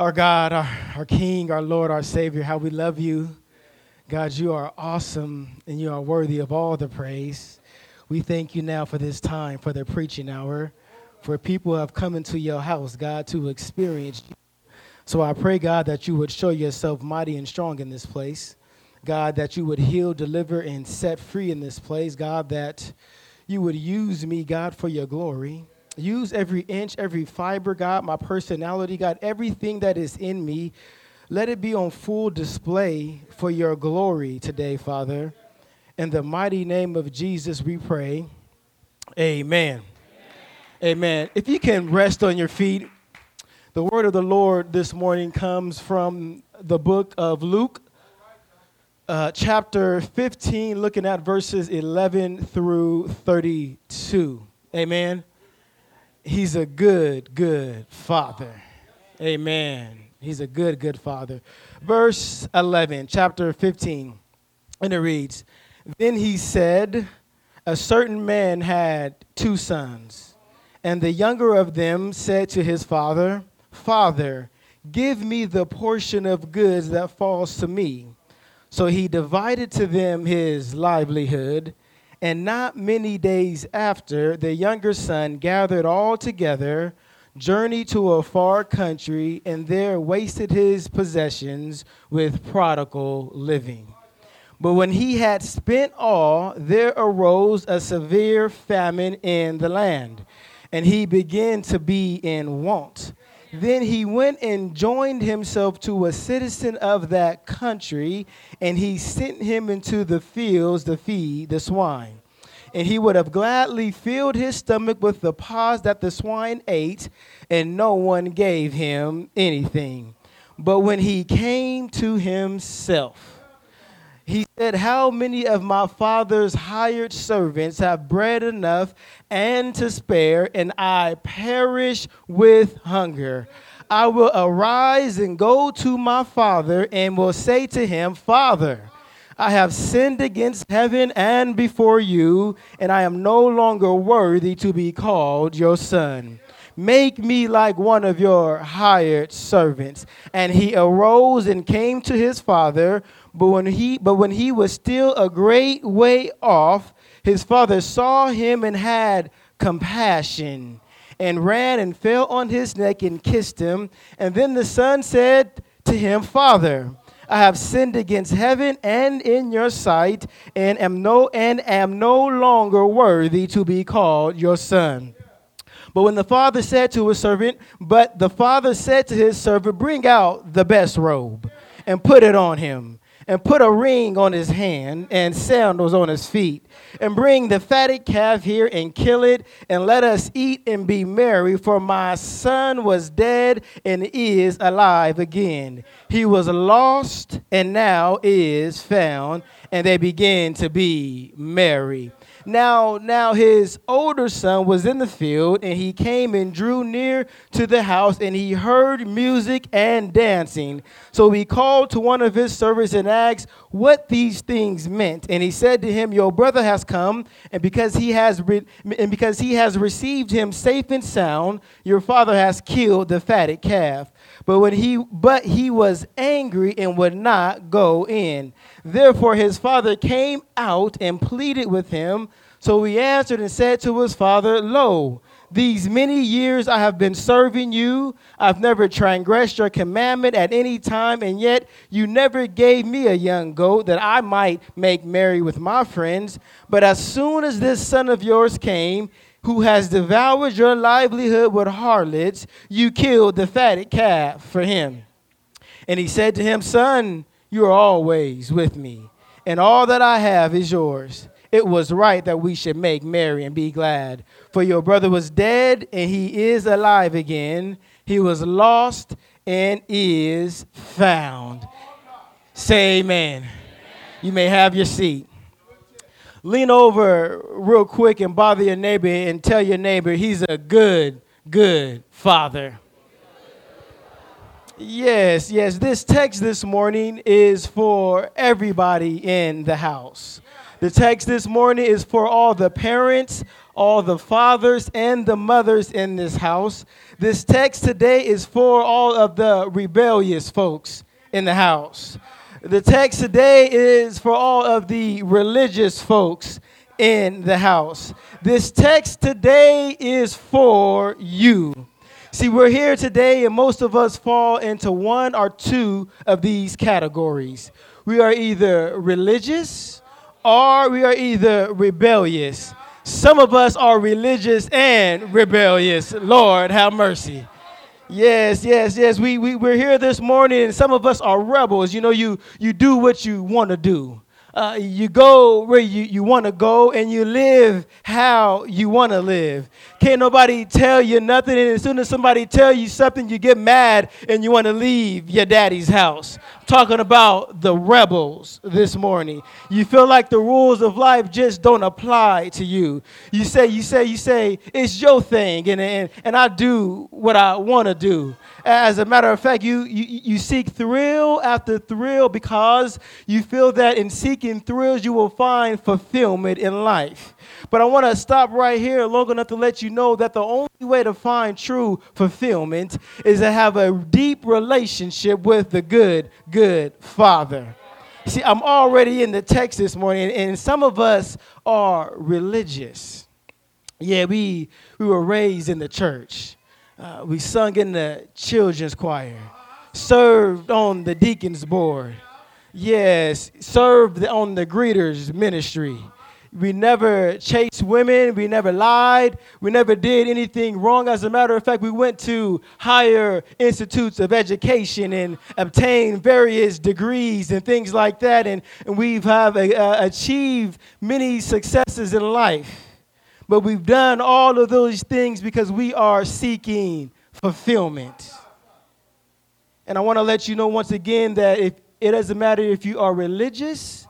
Our God, our, our King, our Lord, our Savior, how we love you. God, you are awesome and you are worthy of all the praise. We thank you now for this time, for the preaching hour, for people who have come into your house, God, to experience you. So I pray, God, that you would show yourself mighty and strong in this place. God, that you would heal, deliver, and set free in this place. God, that you would use me, God, for your glory. Use every inch, every fiber, God, my personality, God, everything that is in me. Let it be on full display for your glory today, Father. In the mighty name of Jesus, we pray. Amen. Amen. Amen. If you can rest on your feet, the word of the Lord this morning comes from the book of Luke, uh, chapter 15, looking at verses 11 through 32. Amen. He's a good, good father. Amen. He's a good, good father. Verse 11, chapter 15, and it reads Then he said, A certain man had two sons, and the younger of them said to his father, Father, give me the portion of goods that falls to me. So he divided to them his livelihood. And not many days after, the younger son gathered all together, journeyed to a far country, and there wasted his possessions with prodigal living. But when he had spent all, there arose a severe famine in the land, and he began to be in want. Then he went and joined himself to a citizen of that country, and he sent him into the fields to feed the swine. And he would have gladly filled his stomach with the pods that the swine ate, and no one gave him anything. But when he came to himself, said, How many of my father's hired servants have bread enough and to spare, and I perish with hunger? I will arise and go to my father and will say to him, Father, I have sinned against heaven and before you, and I am no longer worthy to be called your son. Make me like one of your hired servants. And he arose and came to his father. But when he, but when he was still a great way off, his father saw him and had compassion and ran and fell on his neck and kissed him. And then the son said to him, Father, I have sinned against heaven and in your sight, and am no and am no longer worthy to be called your son. But when the father said to his servant, but the father said to his servant, Bring out the best robe and put it on him and put a ring on his hand and sandals on his feet. And bring the fatted calf here and kill it, and let us eat and be merry. For my son was dead and is alive again. He was lost and now is found. And they began to be merry. Now, now his older son was in the field, and he came and drew near to the house, and he heard music and dancing. So he called to one of his servants and asked what these things meant. And he said to him, Your brother has come, and because he has re- and because he has received him safe and sound, your father has killed the fatted calf. But when he but he was angry and would not go in. Therefore his father came out and pleaded with him. So he answered and said to his father, Lo, these many years I have been serving you. I've never transgressed your commandment at any time, and yet you never gave me a young goat that I might make merry with my friends. But as soon as this son of yours came, who has devoured your livelihood with harlots, you killed the fatted calf for him. And he said to him, Son, you are always with me, and all that I have is yours. It was right that we should make merry and be glad. For your brother was dead, and he is alive again. He was lost and is found. Say amen. You may have your seat. Lean over real quick and bother your neighbor and tell your neighbor he's a good, good father. Yes, yes. This text this morning is for everybody in the house. The text this morning is for all the parents, all the fathers and the mothers in this house. This text today is for all of the rebellious folks in the house. The text today is for all of the religious folks in the house. This text today is for you. See, we're here today, and most of us fall into one or two of these categories. We are either religious or we are either rebellious. Some of us are religious and rebellious. Lord, have mercy. Yes, yes, yes. We, we, we're here this morning, and some of us are rebels. You know, you, you do what you want to do. Uh, you go where you, you want to go and you live how you want to live. Can't nobody tell you nothing. And as soon as somebody tell you something, you get mad and you want to leave your daddy's house. I'm talking about the rebels this morning. You feel like the rules of life just don't apply to you. You say, you say, you say, it's your thing and, and, and I do what I want to do. As a matter of fact, you, you, you seek thrill after thrill because you feel that in seeking thrills, you will find fulfillment in life. But I want to stop right here long enough to let you know that the only way to find true fulfillment is to have a deep relationship with the good, good Father. See, I'm already in the text this morning, and some of us are religious. Yeah, we, we were raised in the church. Uh, we sung in the children's choir, served on the deacon's board. Yes, served on the greeters ministry. We never chased women. We never lied. We never did anything wrong. As a matter of fact, we went to higher institutes of education and obtained various degrees and things like that. And, and we've have uh, achieved many successes in life. But we've done all of those things because we are seeking fulfillment. And I want to let you know once again that if, it doesn't matter if you are religious,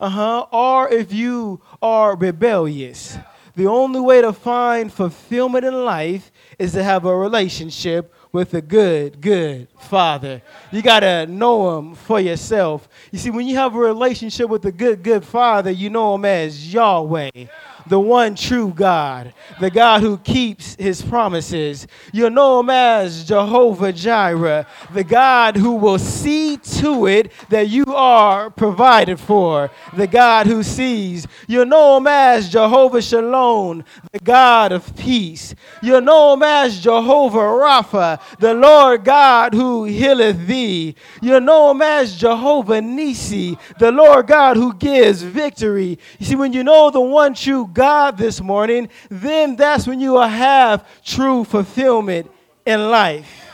uh-huh, or if you are rebellious. The only way to find fulfillment in life is to have a relationship with a good, good father. You got to know him for yourself. You see, when you have a relationship with a good, good father, you know him as Yahweh the one true God, the God who keeps his promises. You know him as Jehovah Jireh, the God who will see to it that you are provided for, the God who sees. You know him as Jehovah Shalom, the God of peace. You know him as Jehovah Rapha, the Lord God who healeth thee. You know him as Jehovah Nisi, the Lord God who gives victory. You see, when you know the one true God this morning, then that's when you will have true fulfillment in life.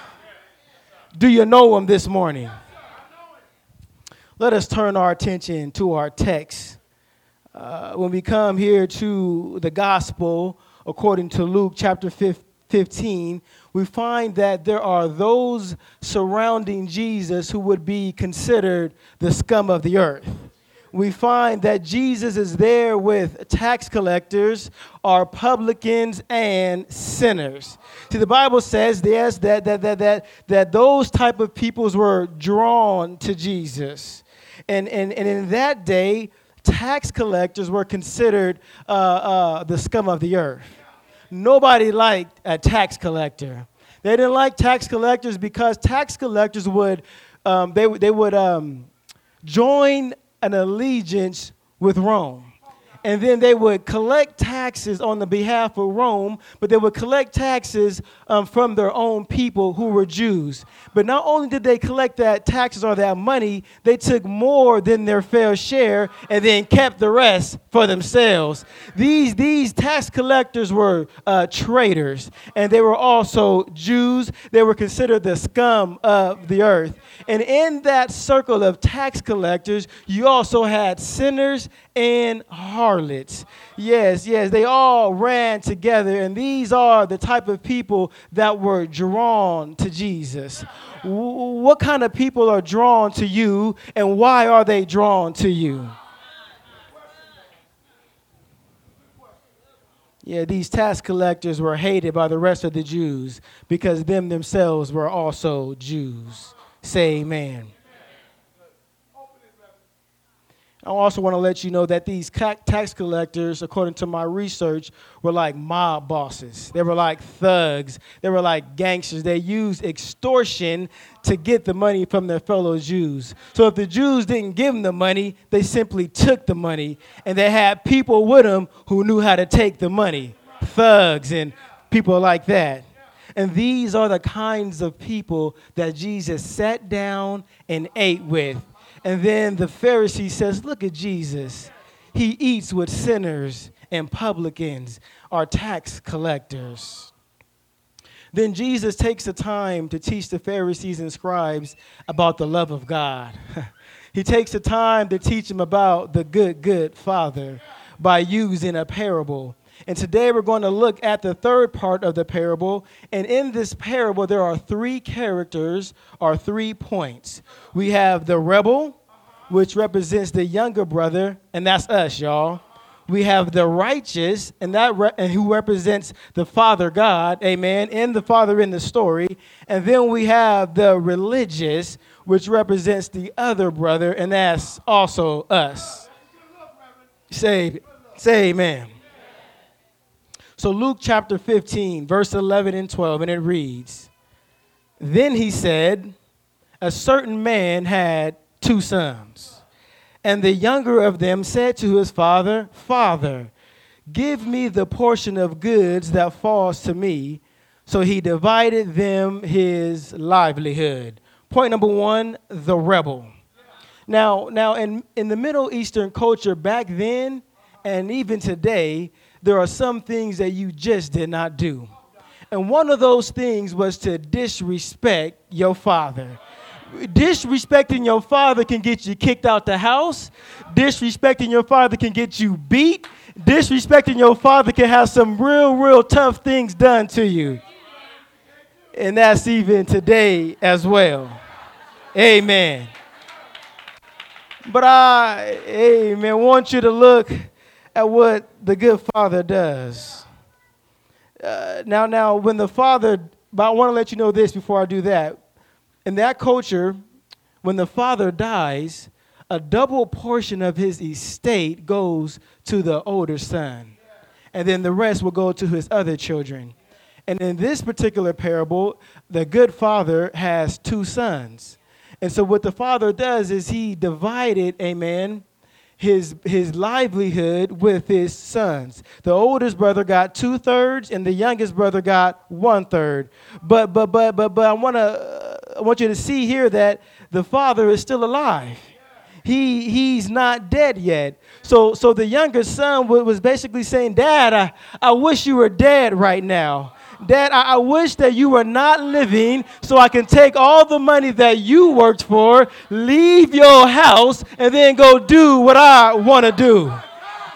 Do you know Him this morning? Let us turn our attention to our text. Uh, when we come here to the gospel according to Luke chapter 15, we find that there are those surrounding Jesus who would be considered the scum of the earth we find that Jesus is there with tax collectors, are publicans, and sinners. See, the Bible says yes, that, that, that, that, that those type of peoples were drawn to Jesus. And, and, and in that day, tax collectors were considered uh, uh, the scum of the earth. Nobody liked a tax collector. They didn't like tax collectors because tax collectors would, um, they, they would um, join an allegiance with Rome and then they would collect taxes on the behalf of Rome, but they would collect taxes um, from their own people who were Jews. But not only did they collect that taxes or that money, they took more than their fair share and then kept the rest for themselves. These, these tax collectors were uh, traitors, and they were also Jews. They were considered the scum of the earth. And in that circle of tax collectors, you also had sinners and harlots. Yes, yes, they all ran together, and these are the type of people that were drawn to Jesus. What kind of people are drawn to you, and why are they drawn to you? Yeah, these tax collectors were hated by the rest of the Jews because them themselves were also Jews. Say amen. I also want to let you know that these tax collectors, according to my research, were like mob bosses. They were like thugs. They were like gangsters. They used extortion to get the money from their fellow Jews. So if the Jews didn't give them the money, they simply took the money. And they had people with them who knew how to take the money thugs and people like that. And these are the kinds of people that Jesus sat down and ate with. And then the Pharisee says, Look at Jesus. He eats with sinners and publicans, our tax collectors. Then Jesus takes the time to teach the Pharisees and scribes about the love of God. he takes the time to teach them about the good, good Father by using a parable. And today we're going to look at the third part of the parable. And in this parable, there are three characters or three points. We have the rebel, which represents the younger brother, and that's us, y'all. We have the righteous, and that re- and who represents the Father God, amen, and the Father in the story. And then we have the religious, which represents the other brother, and that's also us. Say, say amen. So, Luke chapter 15, verse 11 and 12, and it reads Then he said, A certain man had two sons. And the younger of them said to his father, Father, give me the portion of goods that falls to me. So he divided them his livelihood. Point number one the rebel. Now, now in, in the Middle Eastern culture back then and even today, there are some things that you just did not do. And one of those things was to disrespect your father. Disrespecting your father can get you kicked out the house. Disrespecting your father can get you beat. Disrespecting your father can have some real, real tough things done to you. And that's even today as well. Amen. But I, amen, want you to look at what the good father does. Uh, now, now, when the father, but I want to let you know this before I do that. In that culture, when the father dies, a double portion of his estate goes to the older son, and then the rest will go to his other children. And in this particular parable, the good father has two sons. And so, what the father does is he divided, amen, his, his livelihood with his sons. The oldest brother got two thirds, and the youngest brother got one third. But but but but but I want to uh, I want you to see here that the father is still alive. He he's not dead yet. So so the younger son was basically saying, Dad, I, I wish you were dead right now. Dad, I, I wish that you were not living so I can take all the money that you worked for, leave your house, and then go do what I want to do.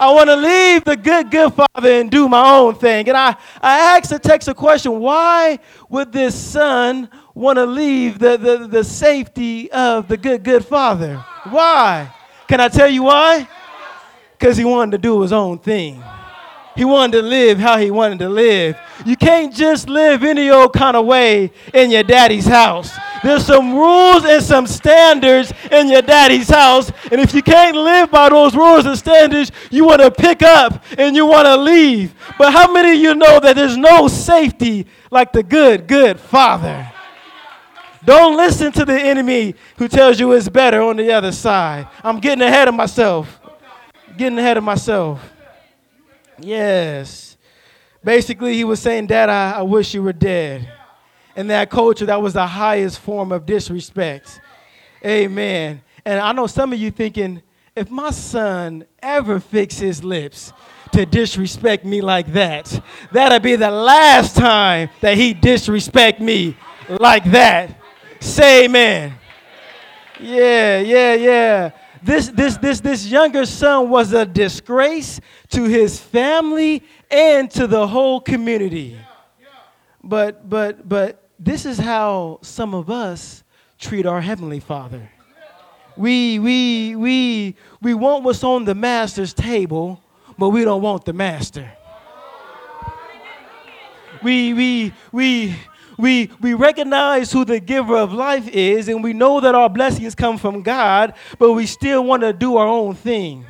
I want to leave the good, good father and do my own thing. And I, I asked the text a question why would this son want to leave the, the, the safety of the good, good father? Why? Can I tell you why? Because he wanted to do his own thing. He wanted to live how he wanted to live. You can't just live any old kind of way in your daddy's house. There's some rules and some standards in your daddy's house. And if you can't live by those rules and standards, you want to pick up and you want to leave. But how many of you know that there's no safety like the good, good father? Don't listen to the enemy who tells you it's better on the other side. I'm getting ahead of myself. Getting ahead of myself. Yes. Basically, he was saying, Dad, I, I wish you were dead. In that culture, that was the highest form of disrespect. Amen. And I know some of you thinking, if my son ever fix his lips to disrespect me like that, that'll be the last time that he disrespect me like that. Say amen. Yeah, yeah, yeah this, this, this, this younger son was a disgrace to his family and to the whole community. But, but, but this is how some of us treat our Heavenly Father. We, we, we, we want what's on the master's table, but we don't want the master. We, we, we, we, we recognize who the giver of life is, and we know that our blessings come from God, but we still want to do our own thing.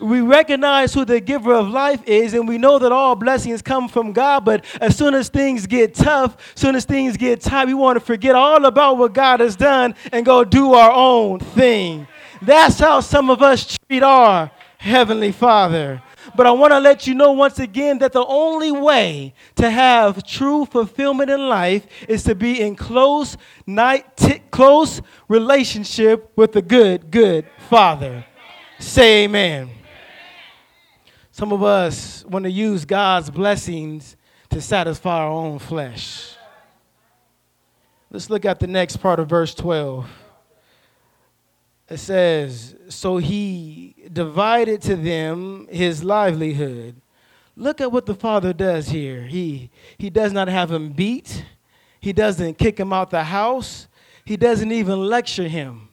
We recognize who the giver of life is, and we know that all blessings come from God, but as soon as things get tough, as soon as things get tight, we want to forget all about what God has done and go do our own thing. That's how some of us treat our Heavenly Father. But I want to let you know once again that the only way to have true fulfillment in life is to be in close, night, t- close relationship with the good, good Father. Say amen. Some of us want to use God's blessings to satisfy our own flesh. Let's look at the next part of verse 12. It says, So he divided to them his livelihood. Look at what the father does here. He, he does not have him beat, he doesn't kick him out the house, he doesn't even lecture him.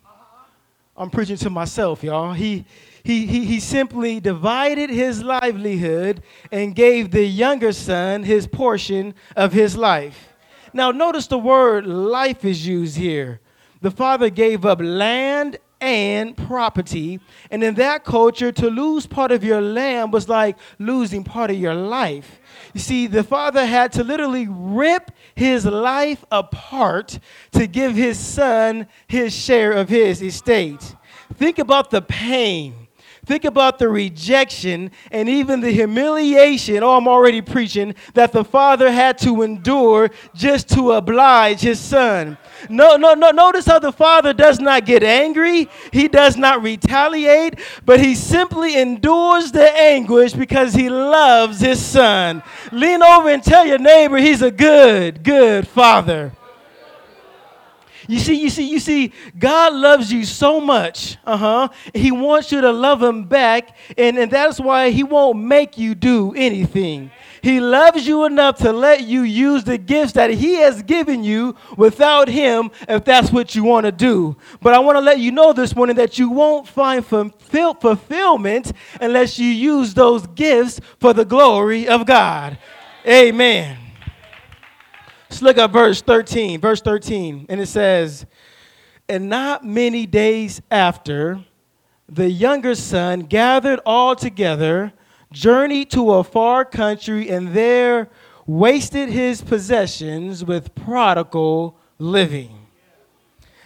I'm preaching to myself, y'all. He, he, he, he simply divided his livelihood and gave the younger son his portion of his life. Now, notice the word life is used here. The father gave up land and property. And in that culture, to lose part of your land was like losing part of your life. You see, the father had to literally rip his life apart to give his son his share of his estate. Think about the pain Think about the rejection and even the humiliation, oh, I'm already preaching, that the father had to endure just to oblige his son. No, no, no. Notice how the father does not get angry, he does not retaliate, but he simply endures the anguish because he loves his son. Lean over and tell your neighbor he's a good, good father. You see, you see, you see, God loves you so much. Uh-huh. He wants you to love him back, and, and that's why he won't make you do anything. He loves you enough to let you use the gifts that He has given you without Him if that's what you want to do. But I want to let you know this morning that you won't find fulfill- fulfillment unless you use those gifts for the glory of God. Amen. Let's look at verse 13. Verse 13. And it says, And not many days after, the younger son gathered all together, journeyed to a far country, and there wasted his possessions with prodigal living.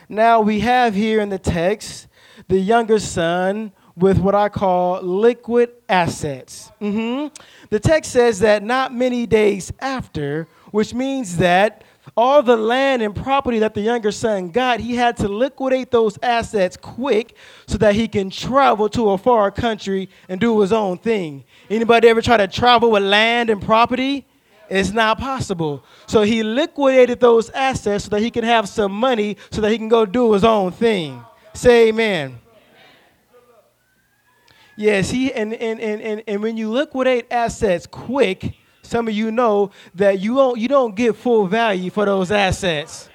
Now we have here in the text the younger son with what I call liquid assets. Mm-hmm. The text says that not many days after, which means that all the land and property that the younger son got, he had to liquidate those assets quick so that he can travel to a far country and do his own thing. Anybody ever try to travel with land and property? It's not possible. So he liquidated those assets so that he can have some money so that he can go do his own thing. Say amen. Yes, he and, and, and, and, and when you liquidate assets quick, some of you know that you don't, you don't get full value for those assets.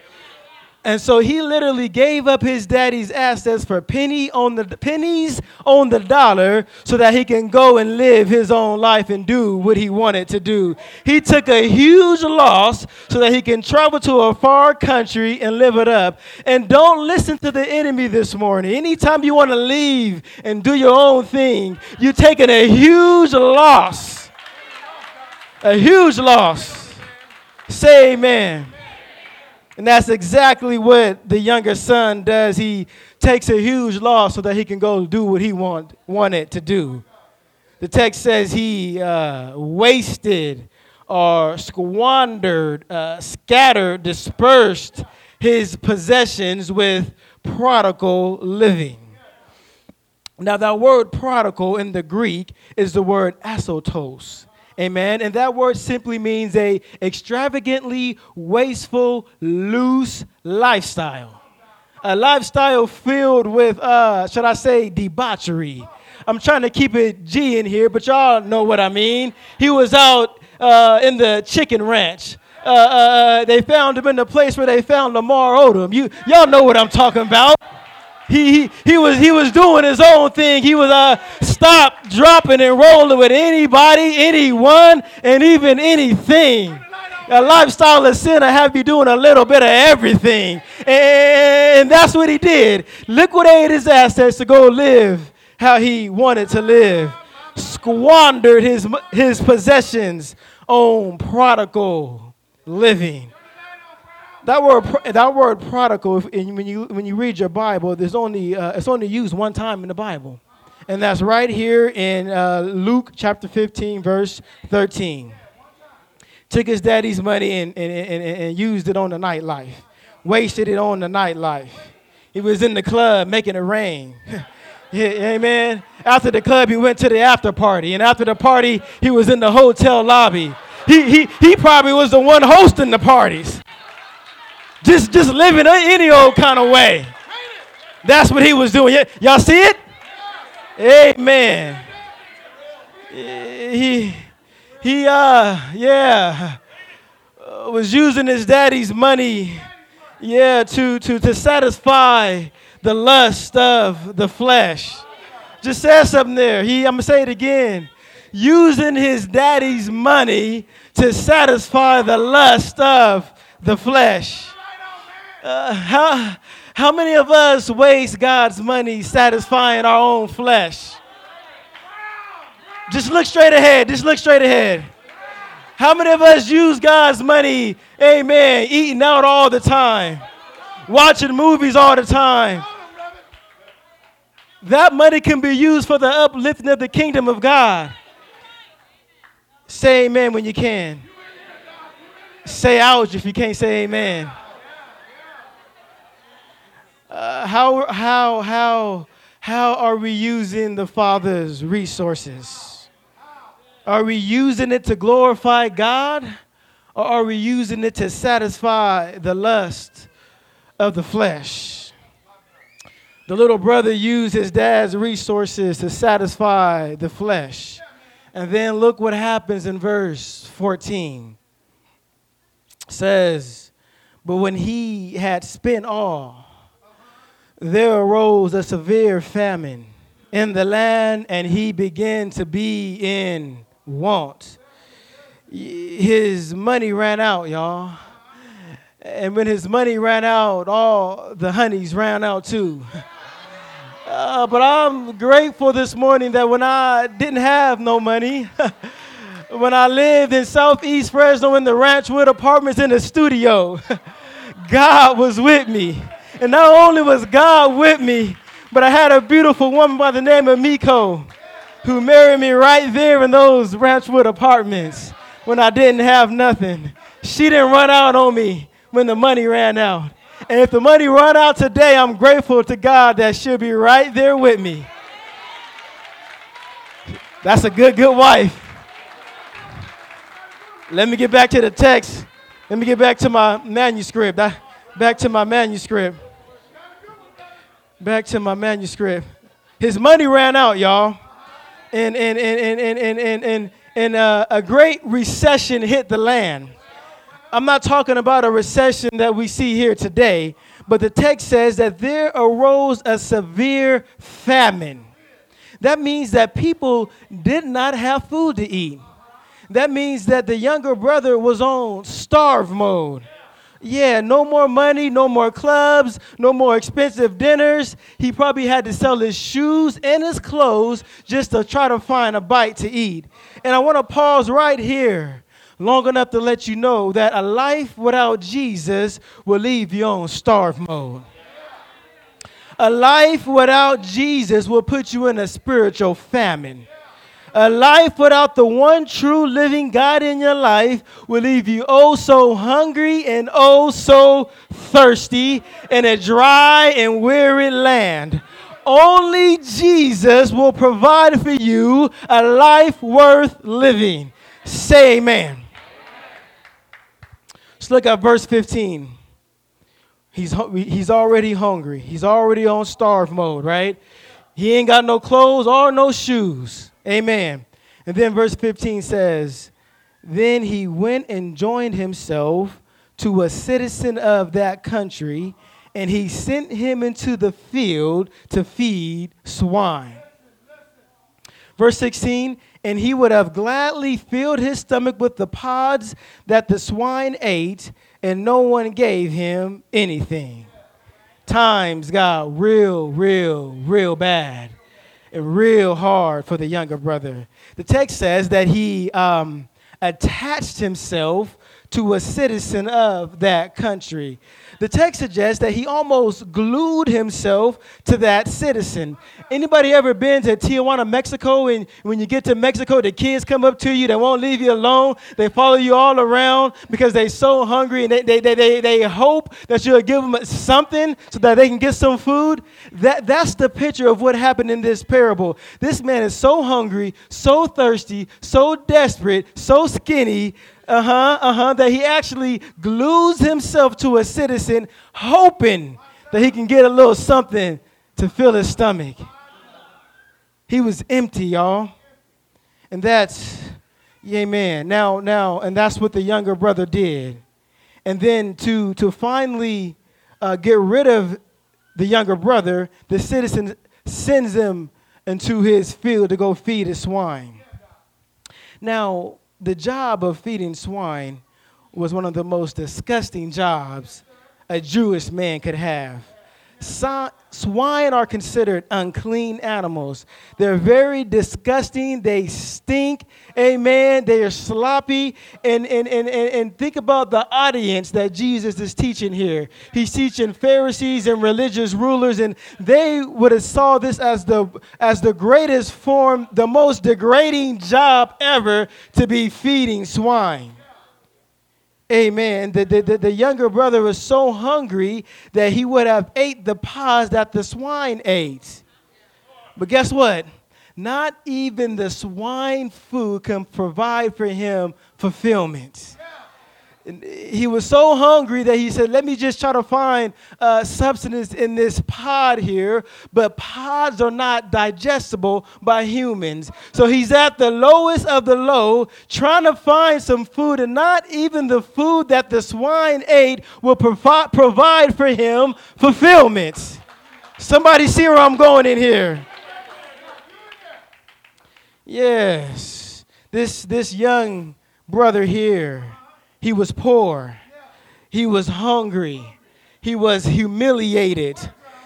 And so he literally gave up his daddy's assets for penny on the pennies on the dollar so that he can go and live his own life and do what he wanted to do. He took a huge loss so that he can travel to a far country and live it up. And don't listen to the enemy this morning. Anytime you want to leave and do your own thing, you're taking a huge loss a huge loss. Say amen. And that's exactly what the younger son does. He takes a huge loss so that he can go do what he want, wanted to do. The text says he uh, wasted or squandered, uh, scattered, dispersed his possessions with prodigal living. Now, that word prodigal in the Greek is the word asotos. Amen. And that word simply means a extravagantly wasteful, loose lifestyle. A lifestyle filled with, uh, should I say, debauchery. I'm trying to keep it G in here, but y'all know what I mean. He was out uh, in the chicken ranch. Uh, uh, uh they found him in the place where they found Lamar Odom. You, y'all know what I'm talking about. He, he, was, he was doing his own thing. He was uh, stop, dropping, and rolling with anybody, anyone, and even anything. A lifestyle of sin I have you doing a little bit of everything. And that's what he did. Liquidated his assets to go live how he wanted to live. Squandered his, his possessions on prodigal living. That word, that word prodigal, when you, when you read your Bible, there's only, uh, it's only used one time in the Bible. And that's right here in uh, Luke chapter 15, verse 13 took his daddy's money and, and, and, and used it on the nightlife, wasted it on the nightlife. He was in the club making it rain. yeah, amen. After the club, he went to the after party. And after the party, he was in the hotel lobby. He, he, he probably was the one hosting the parties. Just, just living any old kind of way. That's what he was doing. Y- y'all see it? Amen. He, he uh yeah uh, was using his daddy's money yeah to to to satisfy the lust of the flesh just said something there he i'm gonna say it again using his daddy's money to satisfy the lust of the flesh uh, how how many of us waste god's money satisfying our own flesh just look straight ahead. Just look straight ahead. How many of us use God's money, amen, eating out all the time, watching movies all the time? That money can be used for the uplifting of the kingdom of God. Say amen when you can. Say ouch if you can't say amen. Uh, how, how, how, how are we using the Father's resources? Are we using it to glorify God? Or are we using it to satisfy the lust of the flesh? The little brother used his dad's resources to satisfy the flesh. And then look what happens in verse 14. It says, But when he had spent all, there arose a severe famine in the land, and he began to be in want. His money ran out, y'all. And when his money ran out, all the honeys ran out too. Uh, but I'm grateful this morning that when I didn't have no money, when I lived in Southeast Fresno in the Ranchwood Apartments in the studio, God was with me. And not only was God with me, but I had a beautiful woman by the name of Miko who married me right there in those Ranchwood apartments when I didn't have nothing. She didn't run out on me when the money ran out. And if the money run out today, I'm grateful to God that she'll be right there with me. That's a good, good wife. Let me get back to the text. Let me get back to my manuscript. Back to my manuscript. Back to my manuscript. His money ran out, y'all and, and, and, and, and, and, and, and uh, a great recession hit the land. I'm not talking about a recession that we see here today, but the text says that there arose a severe famine. That means that people did not have food to eat. That means that the younger brother was on starve mode. Yeah, no more money, no more clubs, no more expensive dinners. He probably had to sell his shoes and his clothes just to try to find a bite to eat. And I want to pause right here long enough to let you know that a life without Jesus will leave you on starve mode. A life without Jesus will put you in a spiritual famine. A life without the one true living God in your life will leave you oh so hungry and oh so thirsty in a dry and weary land. Only Jesus will provide for you a life worth living. Say amen. Let's look at verse 15. He's, he's already hungry. He's already on starve mode, right? He ain't got no clothes or no shoes. Amen. And then verse 15 says, Then he went and joined himself to a citizen of that country, and he sent him into the field to feed swine. Verse 16, and he would have gladly filled his stomach with the pods that the swine ate, and no one gave him anything. Times got real, real, real bad real hard for the younger brother. The text says that he um, attached himself to a citizen of that country. The text suggests that he almost glued himself to that citizen. Anybody ever been to Tijuana, Mexico? And when you get to Mexico, the kids come up to you, they won't leave you alone. They follow you all around because they're so hungry and they, they, they, they, hope that you'll give them something so that they can get some food. That, that's the picture of what happened in this parable. This man is so hungry, so thirsty, so desperate, so skinny uh huh, uh huh, that he actually glues himself to a citizen, hoping that he can get a little something to fill his stomach. He was empty, y'all. And that's, man. Now, now, and that's what the younger brother did. And then to, to finally uh, get rid of the younger brother, the citizen sends him into his field to go feed his swine. Now, the job of feeding swine was one of the most disgusting jobs a Jewish man could have. Swine are considered unclean animals. They're very disgusting. They stink. Amen. They are sloppy. And, and, and, and, and think about the audience that Jesus is teaching here. He's teaching Pharisees and religious rulers, and they would have saw this as the, as the greatest form, the most degrading job ever to be feeding swine. Amen. The, the, the, younger brother was so hungry that he would have ate the pods that the swine ate. But guess what? Not even the swine food can provide for him fulfillment he was so hungry that he said, Let me just try to find uh, substance in this pod here. But pods are not digestible by humans. So he's at the lowest of the low, trying to find some food, and not even the food that the swine ate will provi- provide for him fulfillment. Somebody see where I'm going in here. Yes, this, this young brother here he was poor. He was hungry. He was humiliated.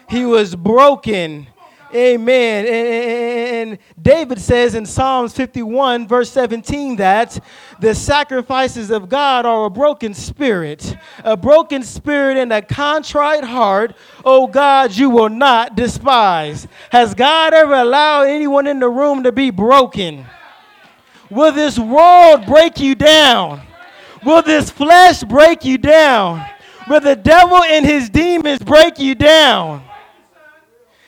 He was broken. Amen. And David says in Psalms 51, verse 17, that the sacrifices of God are a broken spirit, a broken spirit and a contrite heart. Oh God, you will not despise. Has God ever allowed anyone in the room to be broken? Will this world break you down? Will this flesh break you down? Will the devil and his demons break you down?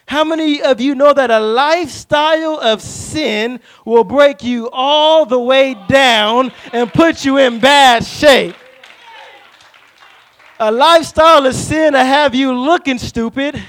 How many of you know that a lifestyle of sin will break you all the way down and put you in bad shape? A lifestyle of sin will have you looking stupid,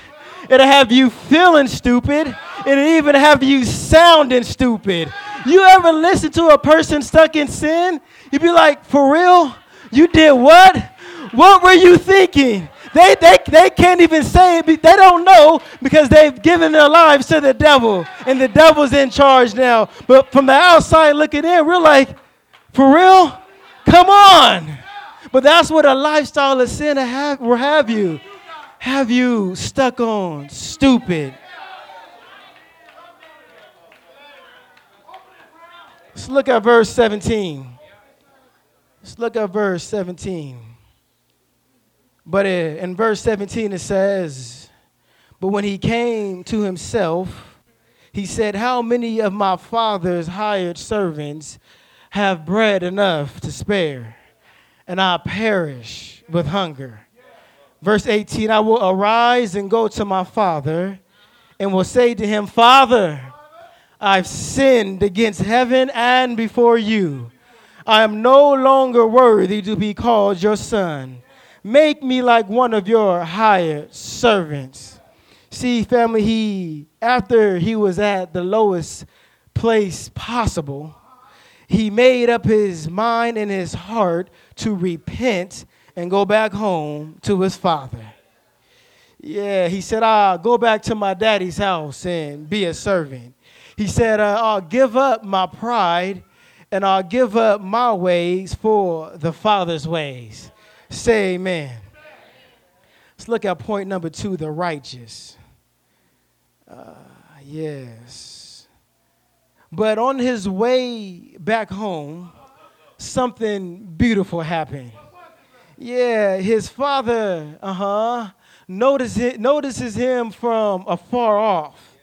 it'll have you feeling stupid, it'll even have you sounding stupid. You ever listen to a person stuck in sin? You'd be like, for real? You did what? What were you thinking? They, they, they can't even say it. They don't know because they've given their lives to the devil, and the devil's in charge now. But from the outside looking in, we're like, for real? Come on. But that's what a lifestyle of sin have, will have you. Have you stuck on stupid. Let's look at verse 17. Let's look at verse 17. But in verse 17 it says, But when he came to himself, he said, How many of my father's hired servants have bread enough to spare, and I perish with hunger? Verse 18 I will arise and go to my father, and will say to him, Father, I've sinned against heaven and before you. I am no longer worthy to be called your son. Make me like one of your hired servants. See, family, he, after he was at the lowest place possible, he made up his mind and his heart to repent and go back home to his father. Yeah, he said, I'll go back to my daddy's house and be a servant. He said, uh, I'll give up my pride and I'll give up my ways for the Father's ways. Say amen. Let's look at point number two the righteous. Uh, yes. But on his way back home, something beautiful happened. Yeah, his father, uh huh, notices, notices him from afar off.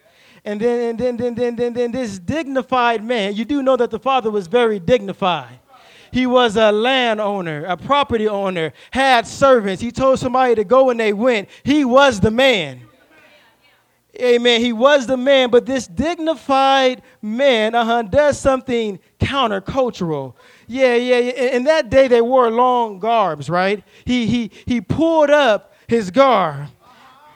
And then, and then, then, then, then, then this dignified man, you do know that the father was very dignified. He was a landowner, a property owner, had servants. He told somebody to go and they went. He was the man. Amen. He was the man, but this dignified man uh-huh, does something countercultural. Yeah, yeah, yeah. In that day, they wore long garbs, right? He, he, he pulled up his garb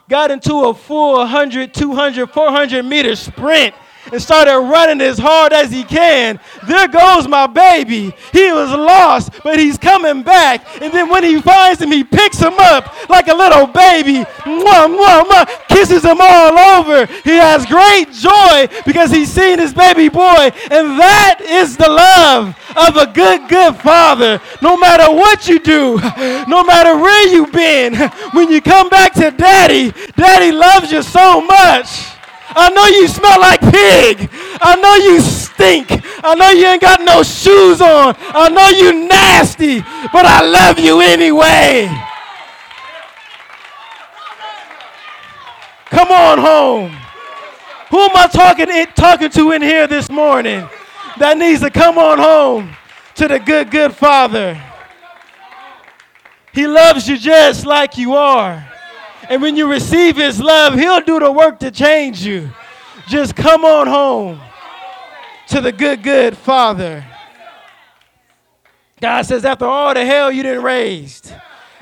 got into a full 100, 200, 400 meter sprint and started running as hard as he can. There goes my baby. He was lost, but he's coming back. And then when he finds him, he picks him up like a little baby, mwah, mwah, mwah, kisses him all over. He has great joy because he's seen his baby boy. And that is the love of a good, good father. No matter what you do, no matter where you've been, when you come back to daddy, daddy loves you so much. I know you smell like pig. I know you stink. I know you ain't got no shoes on. I know you nasty, but I love you anyway. Come on home. Who am I talking, talking to in here this morning that needs to come on home to the good, good Father? He loves you just like you are. And when you receive his love, he'll do the work to change you. Just come on home to the good, good Father. God says, after all the hell you didn't raise,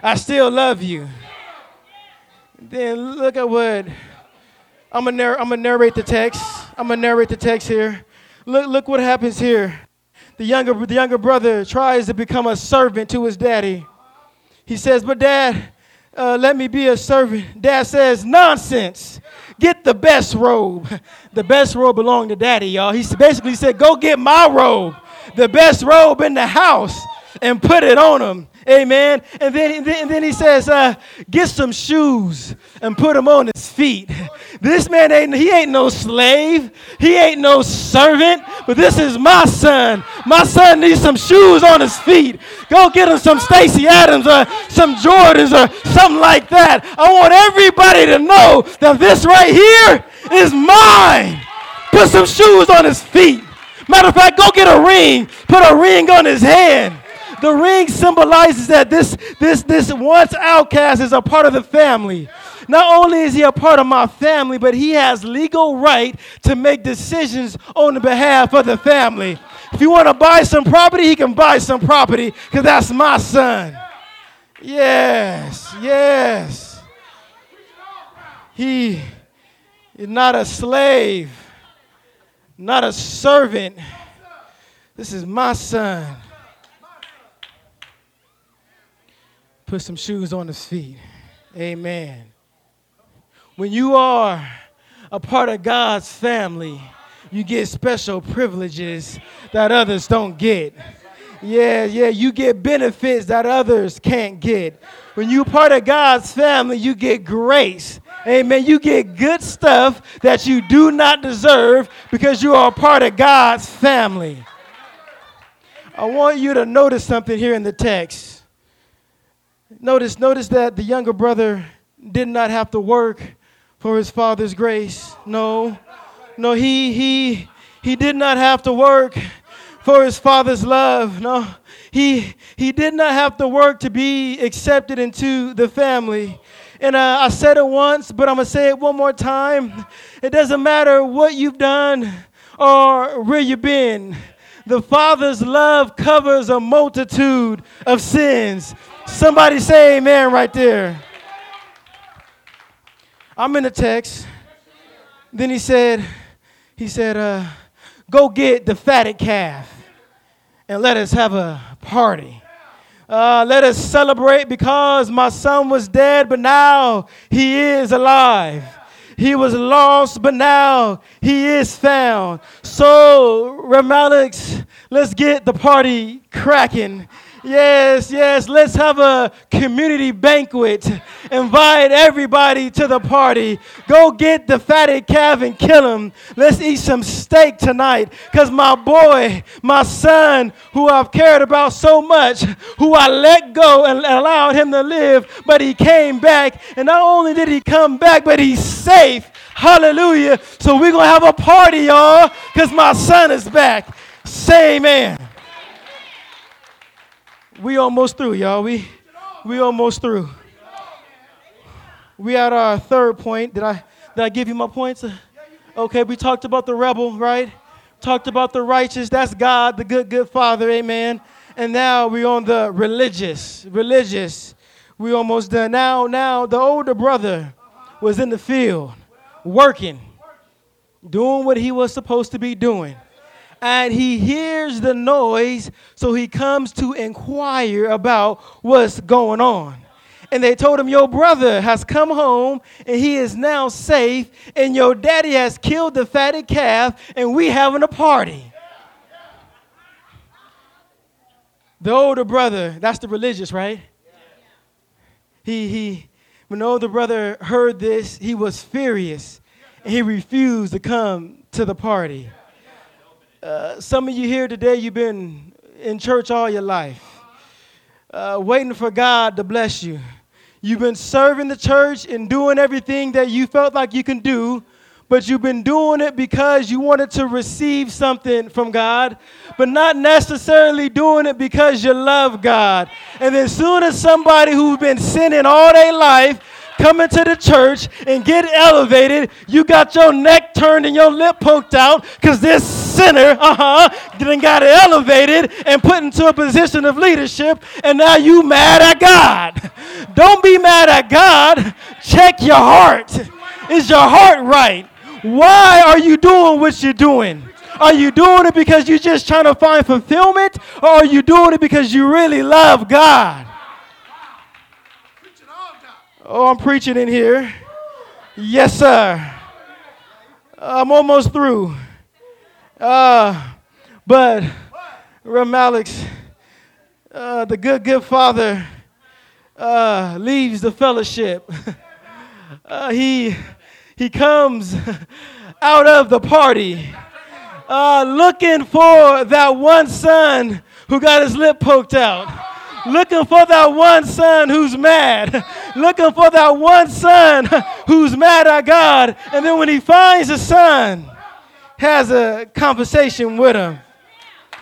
I still love you. Then look at what I'm gonna, narr- I'm gonna narrate the text. I'm gonna narrate the text here. Look, look what happens here. The younger, the younger brother tries to become a servant to his daddy. He says, But dad, uh, let me be a servant. Dad says, nonsense. Get the best robe. The best robe belonged to daddy, y'all. He basically said, go get my robe, the best robe in the house, and put it on him. Amen. And then, and then, he says, uh, get some shoes and put them on his feet. This man ain't, he ain't no slave. He ain't no servant, but this is my son. My son needs some shoes on his feet. Go get him some Stacy Adams or some Jordans or something like that. I want everybody to know that this right here is mine. Put some shoes on his feet. Matter of fact, go get a ring. Put a ring on his hand. The ring symbolizes that this, this, this once outcast is a part of the family. Not only is he a part of my family, but he has legal right to make decisions on the behalf of the family. If you want to buy some property, he can buy some property because that's my son. Yes, yes. He is not a slave, not a servant. This is my son. Put some shoes on his feet. Amen. When you are a part of God's family, you get special privileges that others don't get. Yeah, yeah, you get benefits that others can't get. When you're part of God's family, you get grace. Amen. You get good stuff that you do not deserve because you are a part of God's family. I want you to notice something here in the text. Notice, notice that the younger brother did not have to work for his father's grace. No, no, he he he did not have to work for his father's love. No, he he did not have to work to be accepted into the family. And uh, I said it once, but I'm gonna say it one more time. It doesn't matter what you've done or where you've been. The Father's love covers a multitude of sins. Somebody say amen right there. I'm in the text. Then he said, he said, uh, go get the fatted calf and let us have a party. Uh, let us celebrate because my son was dead, but now he is alive. He was lost, but now he is found. So, Ramalix, let's get the party cracking. Yes, yes. Let's have a community banquet. Invite everybody to the party. Go get the fatted calf and kill him. Let's eat some steak tonight. Because my boy, my son, who I've cared about so much, who I let go and allowed him to live, but he came back. And not only did he come back, but he's safe. Hallelujah. So we're going to have a party, y'all, because my son is back. Say amen. We almost through, y'all. We we almost through. We at our third point. Did I did I give you my points? Okay, we talked about the rebel, right? Talked about the righteous. That's God, the good, good Father. Amen. And now we're on the religious. Religious. We almost done. Now, now the older brother was in the field, working, doing what he was supposed to be doing and he hears the noise, so he comes to inquire about what's going on. And they told him, Your brother has come home and he is now safe, and your daddy has killed the fatted calf, and we're having a party. The older brother, that's the religious, right? He, he, when the older brother heard this, he was furious and he refused to come to the party. Uh, some of you here today, you've been in church all your life, uh, waiting for God to bless you. You've been serving the church and doing everything that you felt like you can do, but you've been doing it because you wanted to receive something from God, but not necessarily doing it because you love God. And then soon as somebody who's been sinning all their life come into the church and get elevated, you got your neck turned and your lip poked out because this sinner, uh huh, then got elevated and put into a position of leadership, and now you mad at God. Don't be mad at God. Check your heart. Is your heart right? Why are you doing what you're doing? Are you doing it because you're just trying to find fulfillment, or are you doing it because you really love God? Oh, I'm preaching in here. Yes, sir. I'm almost through. Uh, but Ram Alex, uh, the good, good father, uh, leaves the fellowship. Uh, he, he comes out of the party uh, looking for that one son who got his lip poked out looking for that one son who's mad, looking for that one son who's mad at God. And then when he finds the son, has a conversation with him.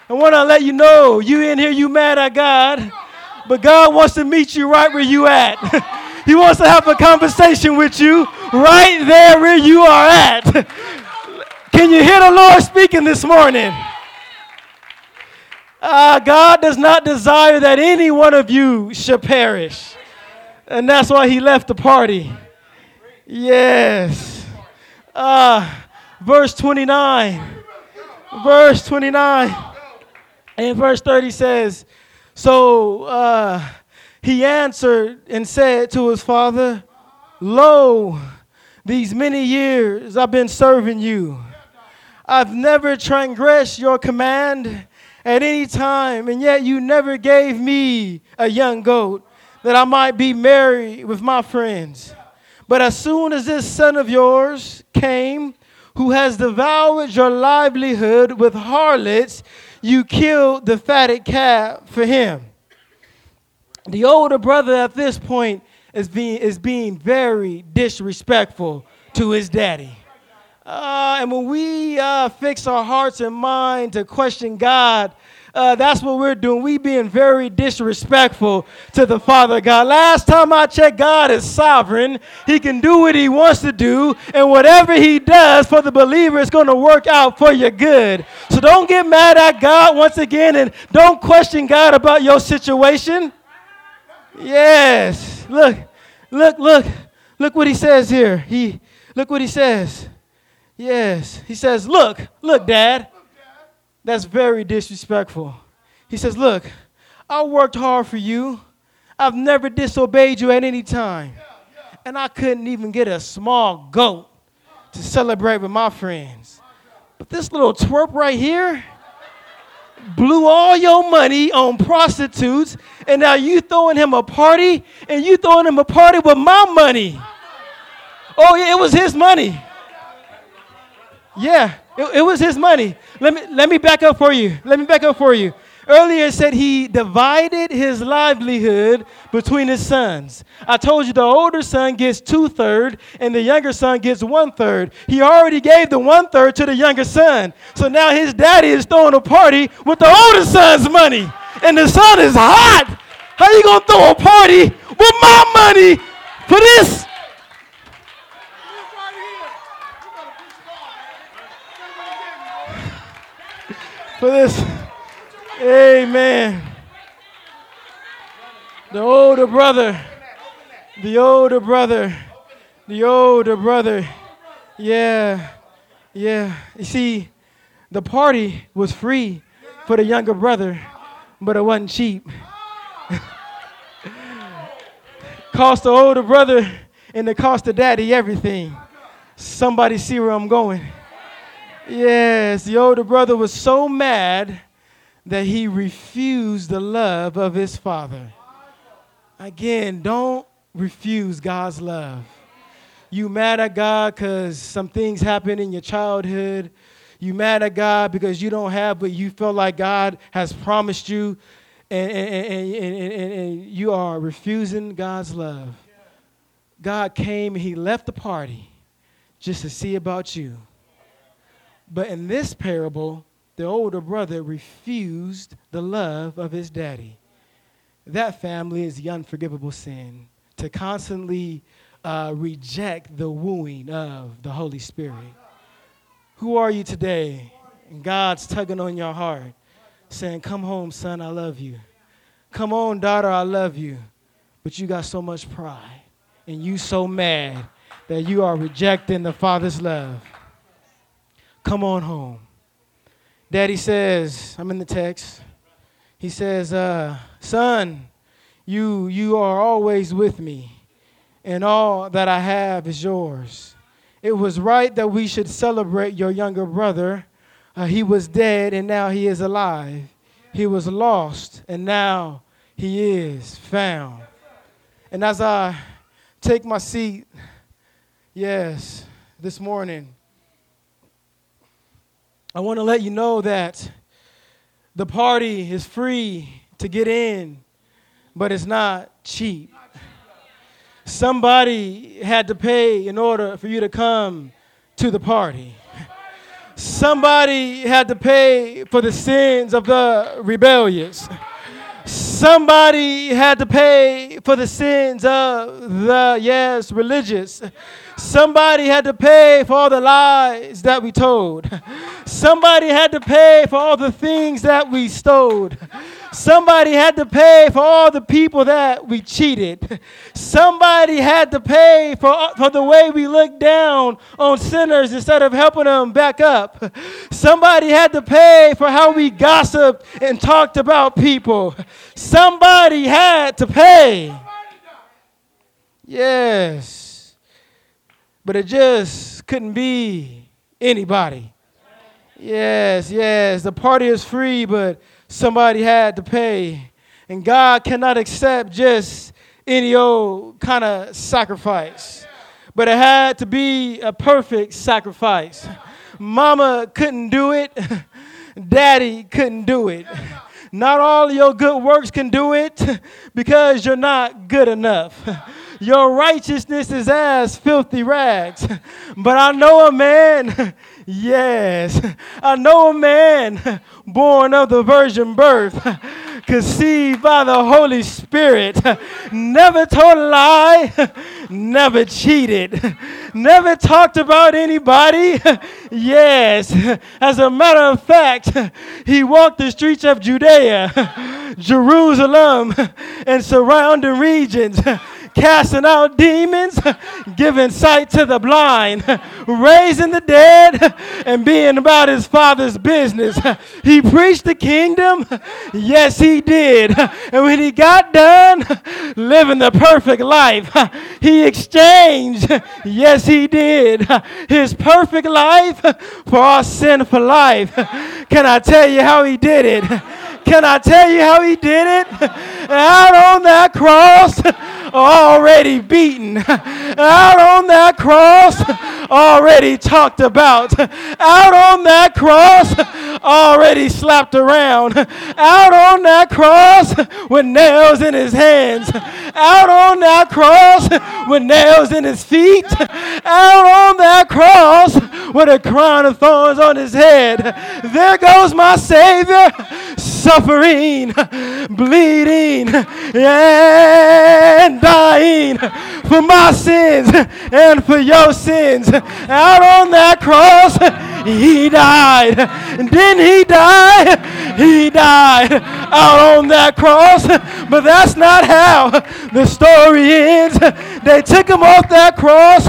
I want to let you know, you in here, you mad at God, but God wants to meet you right where you at. he wants to have a conversation with you right there where you are at. Can you hear the Lord speaking this morning? Uh, God does not desire that any one of you should perish. And that's why he left the party. Yes. Uh, verse 29. Verse 29. And verse 30 says, So uh, he answered and said to his father, Lo, these many years I've been serving you. I've never transgressed your command at any time, and yet you never gave me a young goat that I might be merry with my friends. But as soon as this son of yours came, who has devoured your livelihood with harlots, you killed the fatted calf for him. The older brother at this point is being, is being very disrespectful to his daddy. Uh, and when we uh, fix our hearts and mind to question God, uh, that's what we're doing. We being very disrespectful to the Father God. Last time I checked, God is sovereign. He can do what He wants to do, and whatever He does for the believer is going to work out for your good. So don't get mad at God once again, and don't question God about your situation. Yes, look, look, look, look what He says here. He look what He says. Yes. He says, Look, look, Dad. That's very disrespectful. He says, Look, I worked hard for you. I've never disobeyed you at any time. And I couldn't even get a small goat to celebrate with my friends. But this little twerp right here blew all your money on prostitutes, and now you throwing him a party, and you throwing him a party with my money. Oh, yeah, it was his money. Yeah, it, it was his money. Let me, let me back up for you. Let me back up for you. Earlier it said he divided his livelihood between his sons. I told you the older son gets two thirds and the younger son gets one third. He already gave the one third to the younger son. So now his daddy is throwing a party with the older son's money. And the son is hot. How you gonna throw a party with my money for this? For this. Amen. The older brother, the older brother, the older brother. Yeah, yeah. You see, the party was free for the younger brother, but it wasn't cheap. cost the older brother and it cost the daddy everything. Somebody see where I'm going. Yes, the older brother was so mad that he refused the love of his father. Again, don't refuse God's love. You mad at God because some things happened in your childhood. You mad at God because you don't have, but you feel like God has promised you, and, and, and, and, you are refusing God's love. God came and He left the party just to see about you. But in this parable, the older brother refused the love of his daddy. That family is the unforgivable sin to constantly uh, reject the wooing of the Holy Spirit. Who are you today? And God's tugging on your heart, saying, Come home, son, I love you. Come on, daughter, I love you. But you got so much pride, and you so mad that you are rejecting the Father's love. Come on home. Daddy says, I'm in the text. He says, uh, Son, you, you are always with me, and all that I have is yours. It was right that we should celebrate your younger brother. Uh, he was dead, and now he is alive. He was lost, and now he is found. And as I take my seat, yes, this morning, I want to let you know that the party is free to get in, but it's not cheap. Somebody had to pay in order for you to come to the party. Somebody had to pay for the sins of the rebellious. Somebody had to pay for the sins of the, yes, religious. Somebody had to pay for all the lies that we told. Somebody had to pay for all the things that we stole. Somebody had to pay for all the people that we cheated. Somebody had to pay for, for the way we looked down on sinners instead of helping them back up. Somebody had to pay for how we gossiped and talked about people. Somebody had to pay. Yes. But it just couldn't be anybody. Yes, yes. The party is free, but somebody had to pay. And God cannot accept just any old kind of sacrifice, but it had to be a perfect sacrifice. Mama couldn't do it, daddy couldn't do it. Not all your good works can do it because you're not good enough. Your righteousness is as filthy rags. But I know a man, yes, I know a man born of the virgin birth, conceived by the Holy Spirit, never told a lie, never cheated, never talked about anybody. Yes, as a matter of fact, he walked the streets of Judea, Jerusalem, and surrounding regions casting out demons, giving sight to the blind, raising the dead, and being about his father's business. He preached the kingdom. Yes, he did. And when he got done living the perfect life, he exchanged, yes, he did, his perfect life for our sinful life. Can I tell you how he did it? Can I tell you how he did it? Out on that cross, already beaten. Out on that cross, already talked about. Out on that cross, already slapped around. Out on that cross, with nails in his hands. Out on that cross, with nails in his feet. Out on that cross, with a crown of thorns on his head. There goes my Savior suffering, bleeding, and dying for my sins and for your sins. Out on that cross, he died. Didn't he die? He died out on that cross. But that's not how the story ends. They took him off that cross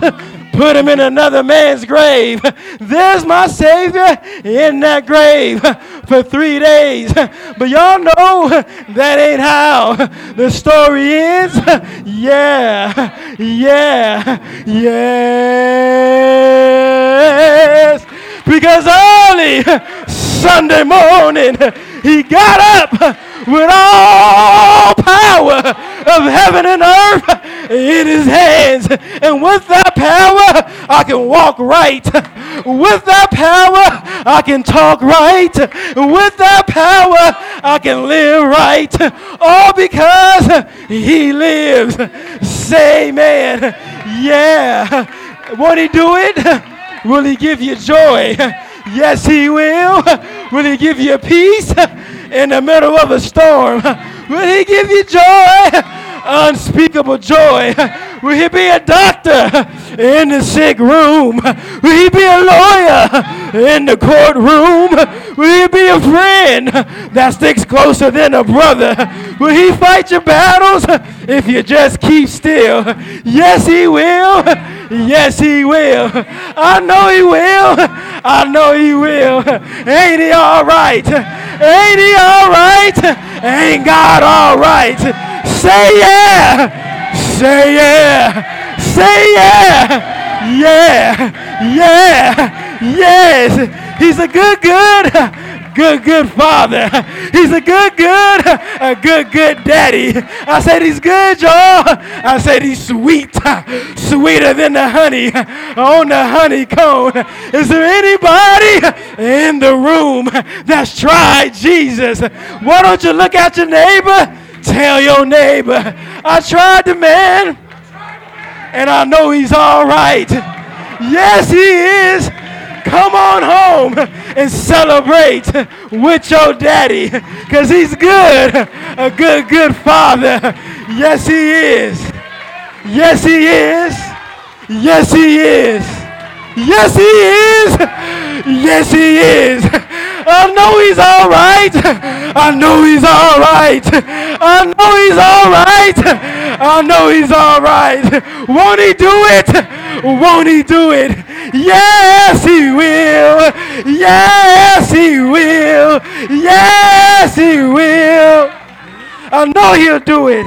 put him in another man's grave. There's my Savior in that grave for three days. But y'all know that ain't how the story ends. Yeah, yeah, yes. Because early Sunday morning, he got up with all power of heaven and earth in his hands. And with that power, I can walk right. With that power, I can talk right. With that power, I can live right. All because he lives. Say amen. Yeah. Won't he do it? Will he give you joy? Yes, he will. Will he give you peace in the middle of a storm? Will he give you joy? Unspeakable joy. Will he be a doctor in the sick room? Will he be a lawyer in the courtroom? Will he be a friend that sticks closer than a brother? Will he fight your battles if you just keep still? Yes, he will. Yes, he will. I know he will. I know he will. Ain't he all right? Ain't he all right? Ain't God all right? Say yeah. Say yeah. Say yeah. Yeah. Yeah. Yes. He's a good, good good, good father. He's a good, good, a good, good daddy. I said he's good, y'all. I said he's sweet, sweeter than the honey on the honeycomb. Is there anybody in the room that's tried Jesus? Why don't you look at your neighbor? Tell your neighbor, I tried the man, and I know he's all right. Yes, he is. Come on home and celebrate with your daddy because he's good. A good, good father. Yes, he is. Yes, he is. Yes, he is. Yes, he is. Yes, he is. I know he's all right. I know he's all right. I know he's all right. I know he's all right. Won't he do it? Won't he do it? Yes, he will. Yes, he will. Yes, he will. I know he'll do it.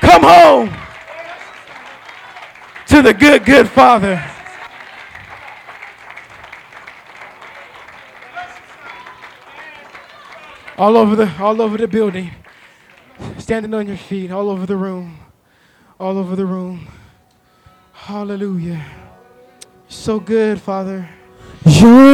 Come home to the good, good Father. All over the all over the building. Standing on your feet, all over the room. All over the room. Hallelujah. So good, Father.